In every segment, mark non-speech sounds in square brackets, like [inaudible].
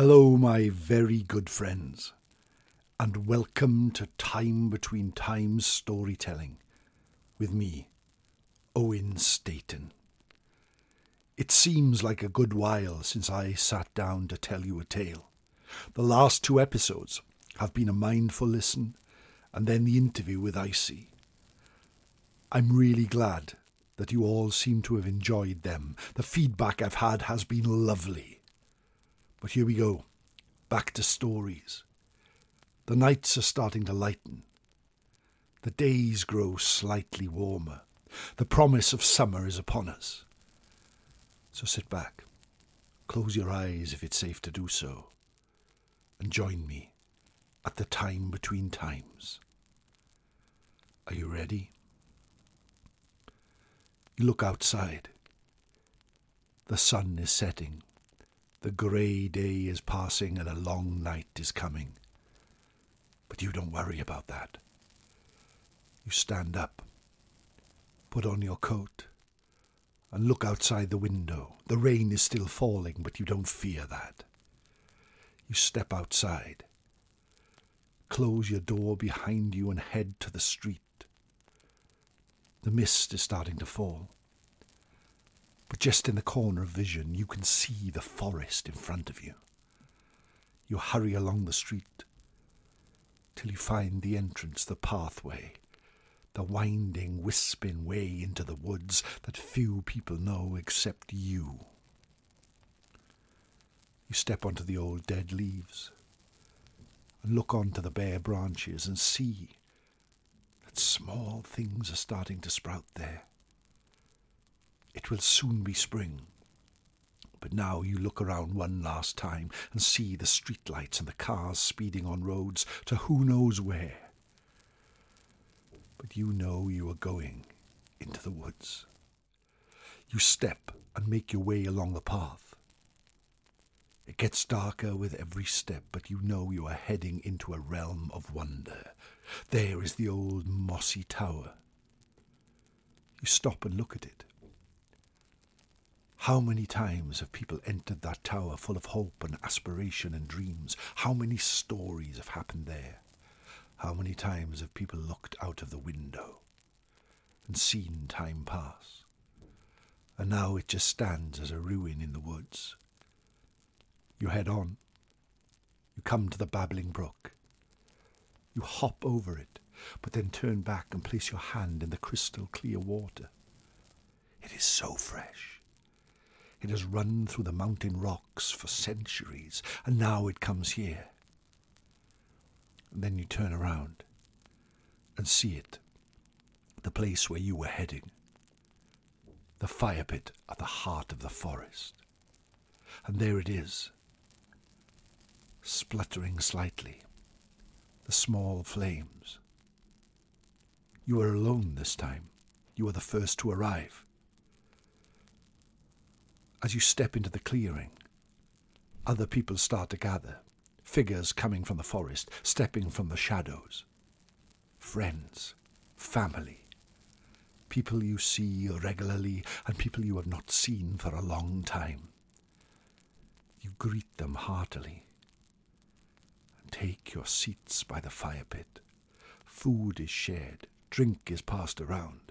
Hello, my very good friends, and welcome to Time Between Times storytelling with me, Owen Staton. It seems like a good while since I sat down to tell you a tale. The last two episodes have been a mindful listen and then the interview with Icy. I'm really glad that you all seem to have enjoyed them. The feedback I've had has been lovely. But here we go, back to stories. The nights are starting to lighten. The days grow slightly warmer. The promise of summer is upon us. So sit back, close your eyes if it's safe to do so, and join me at the time between times. Are you ready? You look outside. The sun is setting. The grey day is passing and a long night is coming. But you don't worry about that. You stand up, put on your coat, and look outside the window. The rain is still falling, but you don't fear that. You step outside, close your door behind you, and head to the street. The mist is starting to fall. But just in the corner of vision, you can see the forest in front of you. You hurry along the street till you find the entrance, the pathway, the winding, wisping way into the woods that few people know except you. You step onto the old dead leaves and look onto the bare branches and see that small things are starting to sprout there. It will soon be spring. But now you look around one last time and see the streetlights and the cars speeding on roads to who knows where. But you know you are going into the woods. You step and make your way along the path. It gets darker with every step, but you know you are heading into a realm of wonder. There is the old mossy tower. You stop and look at it. How many times have people entered that tower full of hope and aspiration and dreams? How many stories have happened there? How many times have people looked out of the window and seen time pass? And now it just stands as a ruin in the woods. You head on. You come to the babbling brook. You hop over it, but then turn back and place your hand in the crystal clear water. It is so fresh it has run through the mountain rocks for centuries, and now it comes here. And then you turn around and see it, the place where you were heading, the fire pit at the heart of the forest. And there it is, spluttering slightly, the small flames. You are alone this time. You are the first to arrive as you step into the clearing, other people start to gather, figures coming from the forest, stepping from the shadows. Friends, family, people you see regularly and people you have not seen for a long time. You greet them heartily and take your seats by the fire pit. Food is shared, drink is passed around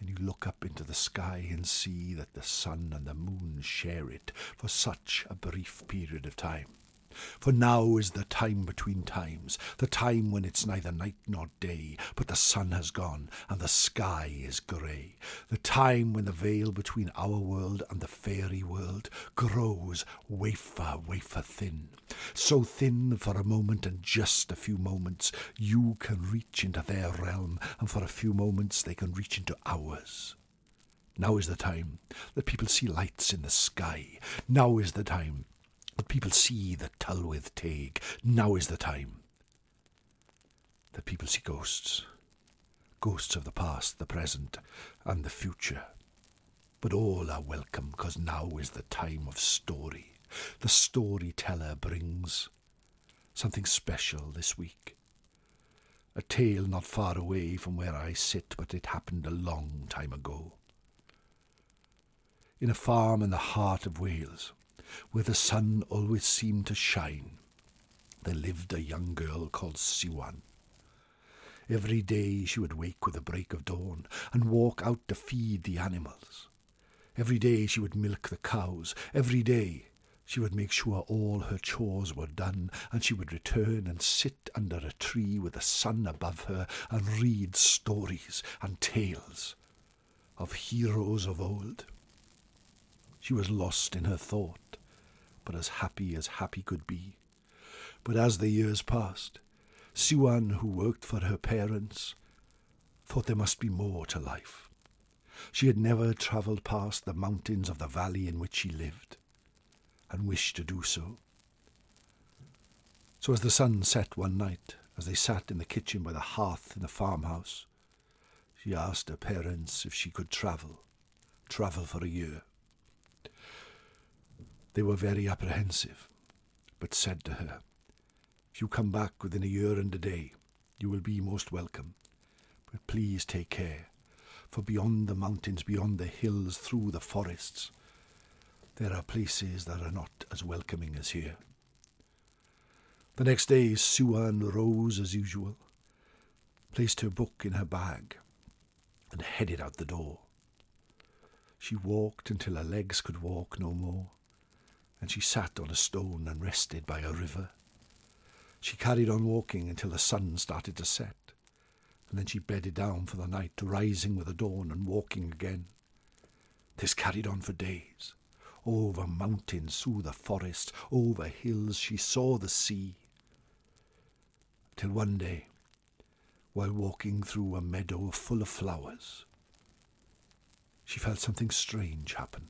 and you look up into the sky and see that the sun and the moon share it for such a brief period of time. For now is the time between times, the time when it's neither night nor day, but the sun has gone and the sky is grey, the time when the veil between our world and the fairy world grows wafer, wafer thin, so thin for a moment and just a few moments you can reach into their realm, and for a few moments they can reach into ours. Now is the time that people see lights in the sky. Now is the time Let people see the Tylwyth Teg. Now is the time. That people see ghosts. Ghosts of the past, the present, and the future. But all are welcome, cause now is the time of story. The storyteller brings something special this week. A tale not far away from where I sit, but it happened a long time ago. In a farm in the heart of Wales, where the sun always seemed to shine, there lived a young girl called Siwan. Every day she would wake with the break of dawn and walk out to feed the animals. Every day she would milk the cows. Every day she would make sure all her chores were done, and she would return and sit under a tree with the sun above her and read stories and tales of heroes of old. She was lost in her thought, but as happy as happy could be. But as the years passed, Siwan, who worked for her parents, thought there must be more to life. She had never travelled past the mountains of the valley in which she lived and wished to do so. So as the sun set one night, as they sat in the kitchen by the hearth in the farmhouse, she asked her parents if she could travel, travel for a year. They were very apprehensive, but said to her, If you come back within a year and a day, you will be most welcome. But please take care, for beyond the mountains, beyond the hills, through the forests, there are places that are not as welcoming as here. The next day, Siwan rose as usual, placed her book in her bag, and headed out the door. She walked until her legs could walk no more, and she sat on a stone and rested by a river. She carried on walking until the sun started to set, and then she bedded down for the night, rising with the dawn and walking again. This carried on for days. Over mountains, through the forest, over hills, she saw the sea. Till one day, while walking through a meadow full of flowers, she felt something strange happen.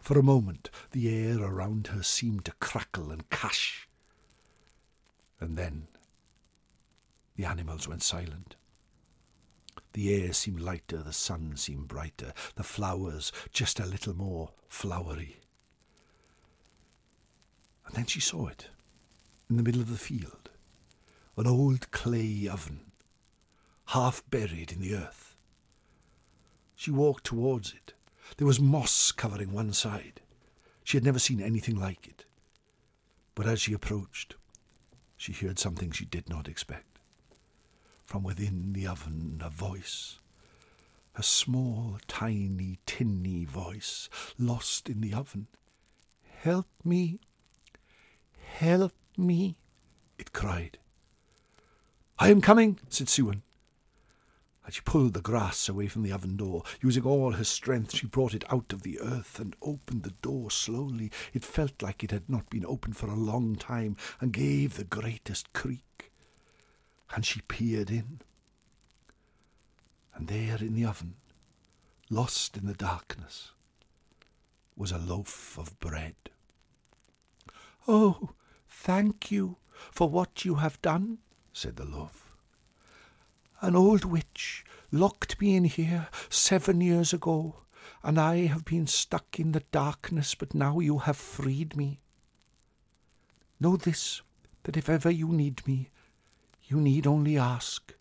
For a moment, the air around her seemed to crackle and cash. And then the animals went silent. The air seemed lighter, the sun seemed brighter, the flowers just a little more flowery. And then she saw it in the middle of the field an old clay oven, half buried in the earth. She walked towards it. There was moss covering one side. She had never seen anything like it. But as she approached, she heard something she did not expect. From within the oven, a voice, a small, tiny, tinny voice, lost in the oven. Help me! Help me! it cried. I am coming, said Siwan. And she pulled the grass away from the oven door. Using all her strength, she brought it out of the earth and opened the door slowly. It felt like it had not been opened for a long time and gave the greatest creak and she peered in. And there in the oven, lost in the darkness, was a loaf of bread. Oh, thank you for what you have done, said the loaf. An old witch locked me in here seven years ago, and I have been stuck in the darkness, but now you have freed me. Know this, that if ever you need me, you need only ask.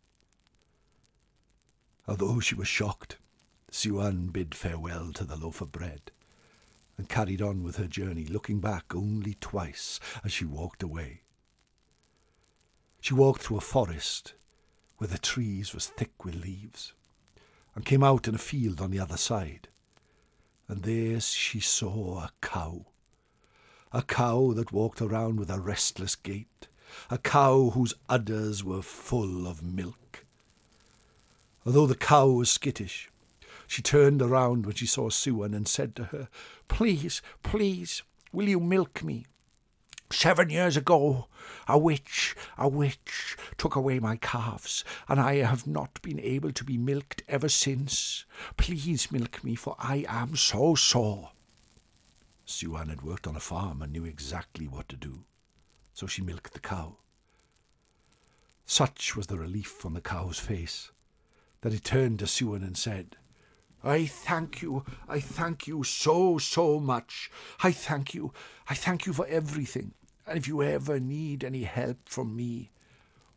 Although she was shocked, Siwan bid farewell to the loaf of bread and carried on with her journey, looking back only twice as she walked away. She walked through a forest where the trees was thick with leaves, and came out in a field on the other side. And there she saw a cow, a cow that walked around with a restless gait, a cow whose udders were full of milk. Although the cow was skittish, she turned around when she saw Siwan and said to her, Please, please, will you milk me? Seven years ago, a witch, a witch, took away my calves, and I have not been able to be milked ever since. Please milk me, for I am so sore. Siwan had worked on a farm and knew exactly what to do, so she milked the cow. Such was the relief on the cow's face that it turned to Siwan and said, I thank you, I thank you so, so much. I thank you, I thank you for everything. And if you ever need any help from me,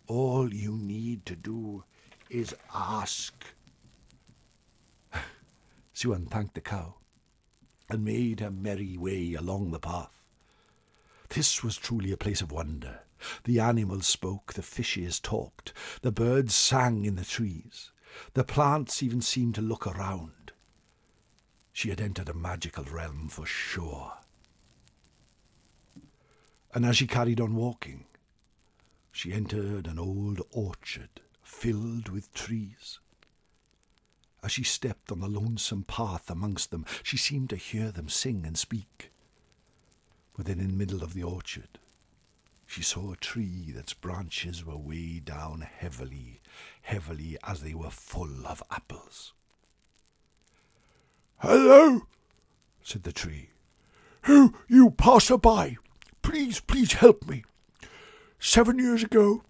all you need to do is ask. [laughs] Siwan thanked the cow and made her merry way along the path. This was truly a place of wonder. The animals spoke, the fishes talked, the birds sang in the trees, the plants even seemed to look around. She had entered a magical realm for sure. And as she carried on walking, she entered an old orchard filled with trees. As she stepped on the lonesome path amongst them, she seemed to hear them sing and speak. Then, in the middle of the orchard, she saw a tree that's branches were weighed down heavily, heavily as they were full of apples. Hello, said the tree. Who, you passer-by, please, please help me. Seven years ago,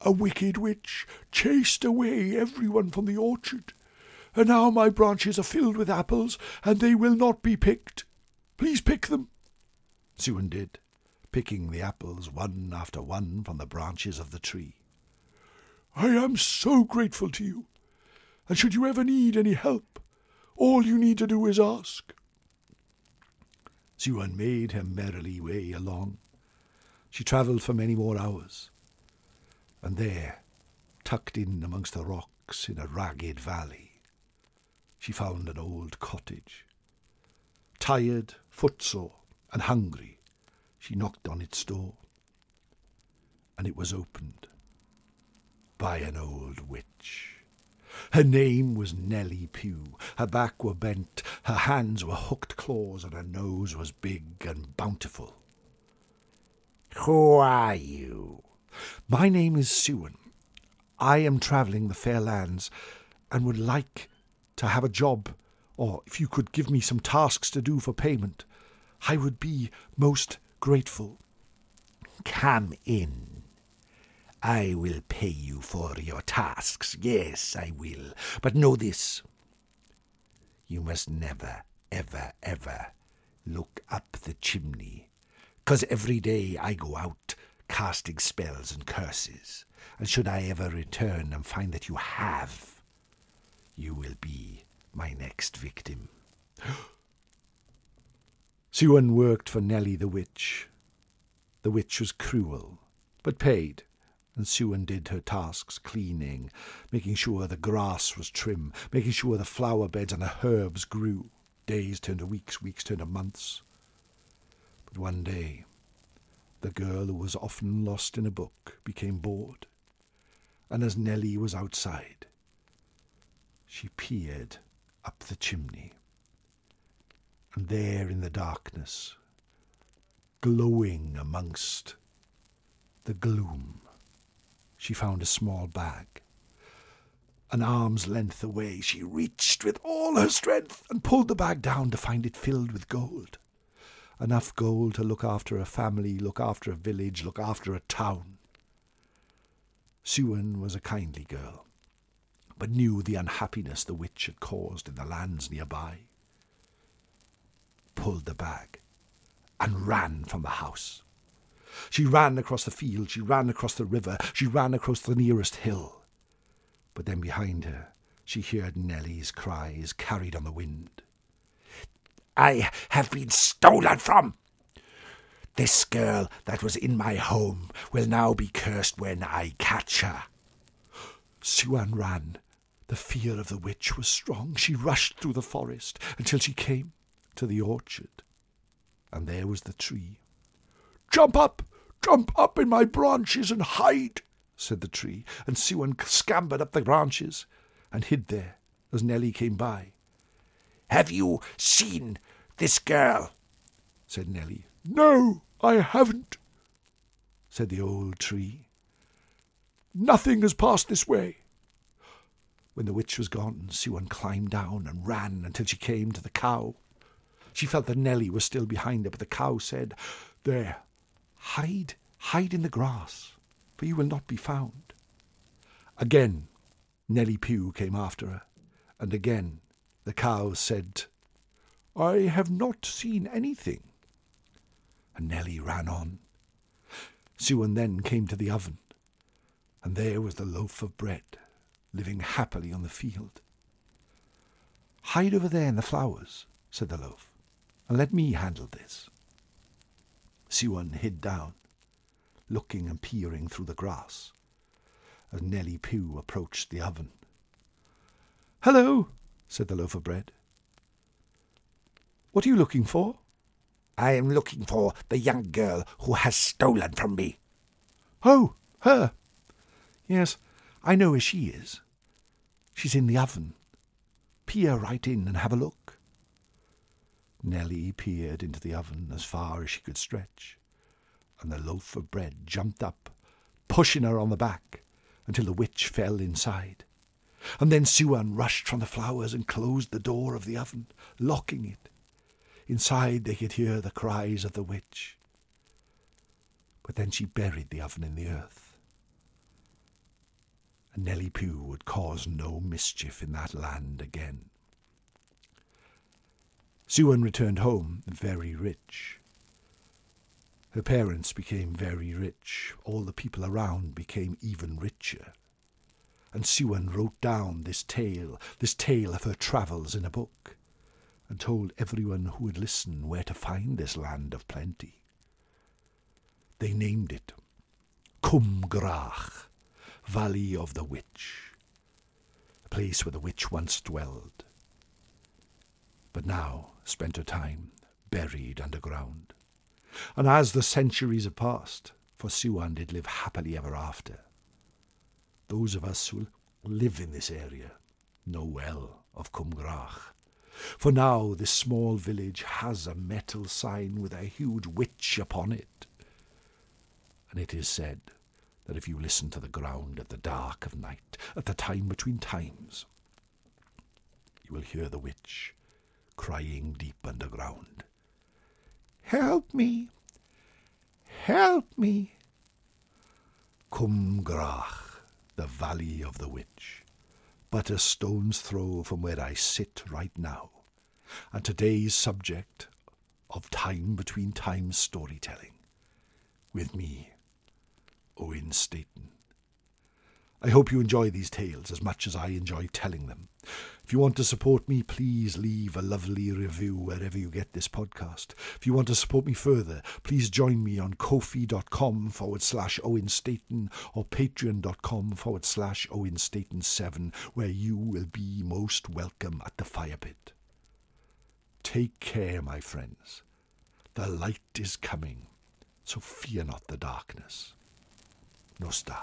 a wicked witch chased away everyone from the orchard and now my branches are filled with apples, and they will not be picked. Please pick them. Siwan did, picking the apples one after one from the branches of the tree. I am so grateful to you, and should you ever need any help, all you need to do is ask. Siwan made her merrily way along. She travelled for many more hours, and there, tucked in amongst the rocks in a ragged valley, she found an old cottage. Tired, footsore, and hungry, she knocked on its door, and it was opened by an old witch. Her name was Nellie Pugh. Her back were bent, her hands were hooked claws, and her nose was big and bountiful. Who are you? My name is Siwan. I am travelling the fair lands and would like to have a job, or if you could give me some tasks to do for payment, I would be most grateful. Come in. I will pay you for your tasks. Yes, I will. But know this. You must never, ever, ever look up the chimney, 'cause every day I go out casting spells and curses, and should I ever return and find that you have, you will be my next victim. [gasps] Siwan worked for Nellie the witch. The witch was cruel, but paid, and Siwan did her tasks cleaning, making sure the grass was trim, making sure the flower beds and the herbs grew. Days turned to weeks, weeks turned to months. But one day, the girl who was often lost in a book became bored, and as Nellie was outside, she peered up the chimney. And there in the darkness, glowing amongst the gloom, she found a small bag. An arm's length away, she reached with all her strength and pulled the bag down to find it filled with gold. Enough gold to look after a family, look after a village, look after a town. Siwan was a kindly girl but knew the unhappiness the witch had caused in the lands nearby, pulled the bag, and ran from the house. She ran across the field, she ran across the river, she ran across the nearest hill. But then behind her she heard Nellie's cries carried on the wind. I have been stolen from! This girl that was in my home will now be cursed when I catch her. Siwan ran, the fear of the witch was strong. She rushed through the forest until she came to the orchard. And there was the tree. Jump up! Jump up in my branches and hide, said the tree, and Siwan scampered up the branches and hid there as Nellie came by. Have you seen this girl? said Nellie. No, I haven't, said the old tree. Nothing has passed this way. When the witch was gone, Siwan climbed down and ran until she came to the cow. She felt that Nellie was still behind her, but the cow said, There, hide, hide in the grass, for you will not be found. Again, Nellie Pugh came after her, and again the cow said, I have not seen anything. And Nellie ran on. Siwan then came to the oven, and there was the loaf of bread, living happily on the field. Hide over there in the flowers, said the loaf, and let me handle this. Siwan hid down, looking and peering through the grass, as Nellie Pugh approached the oven. Hello, said the loaf of bread. What are you looking for? I am looking for the young girl who has stolen from me. Oh, her. Yes, I know where she is. She's in the oven. Peer right in and have a look. Nellie peered into the oven as far as she could stretch, and the loaf of bread jumped up, pushing her on the back until the witch fell inside. And then Siwan rushed from the flowers and closed the door of the oven, locking it. Inside they could hear the cries of the witch. But then she buried the oven in the earth. And Nellie Pugh would cause no mischief in that land again. Siwan returned home very rich. Her parents became very rich. All the people around became even richer. And Siwan wrote down this tale, this tale of her travels in a book, and told everyone who would listen where to find this land of plenty. They named it Cwm Valley of the Witch, a place where the witch once dwelled but now spent her time buried underground. And as the centuries have passed, for Siwan did live happily ever after, those of us who live in this area know well of Cwmgwrach. For now this small village has a metal sign with a huge witch upon it. And it is said that if you listen to the ground at the dark of night, at the time between times, you will hear the witch crying deep underground. Help me! Help me! Cwmgwrach, the valley of the witch, but a stone's throw from where I sit right now, and today's subject of time between times storytelling, with me, Owen Staton. I hope you enjoy these tales as much as I enjoy telling them. If you want to support me, please leave a lovely review wherever you get this podcast. If you want to support me further, please join me on ko-fi.com forward slash Owen Staton or patreon.com forward slash Owen Staton 7, where you will be most welcome at the fire pit. Take care, my friends. The light is coming, so fear not the darkness. Nos da.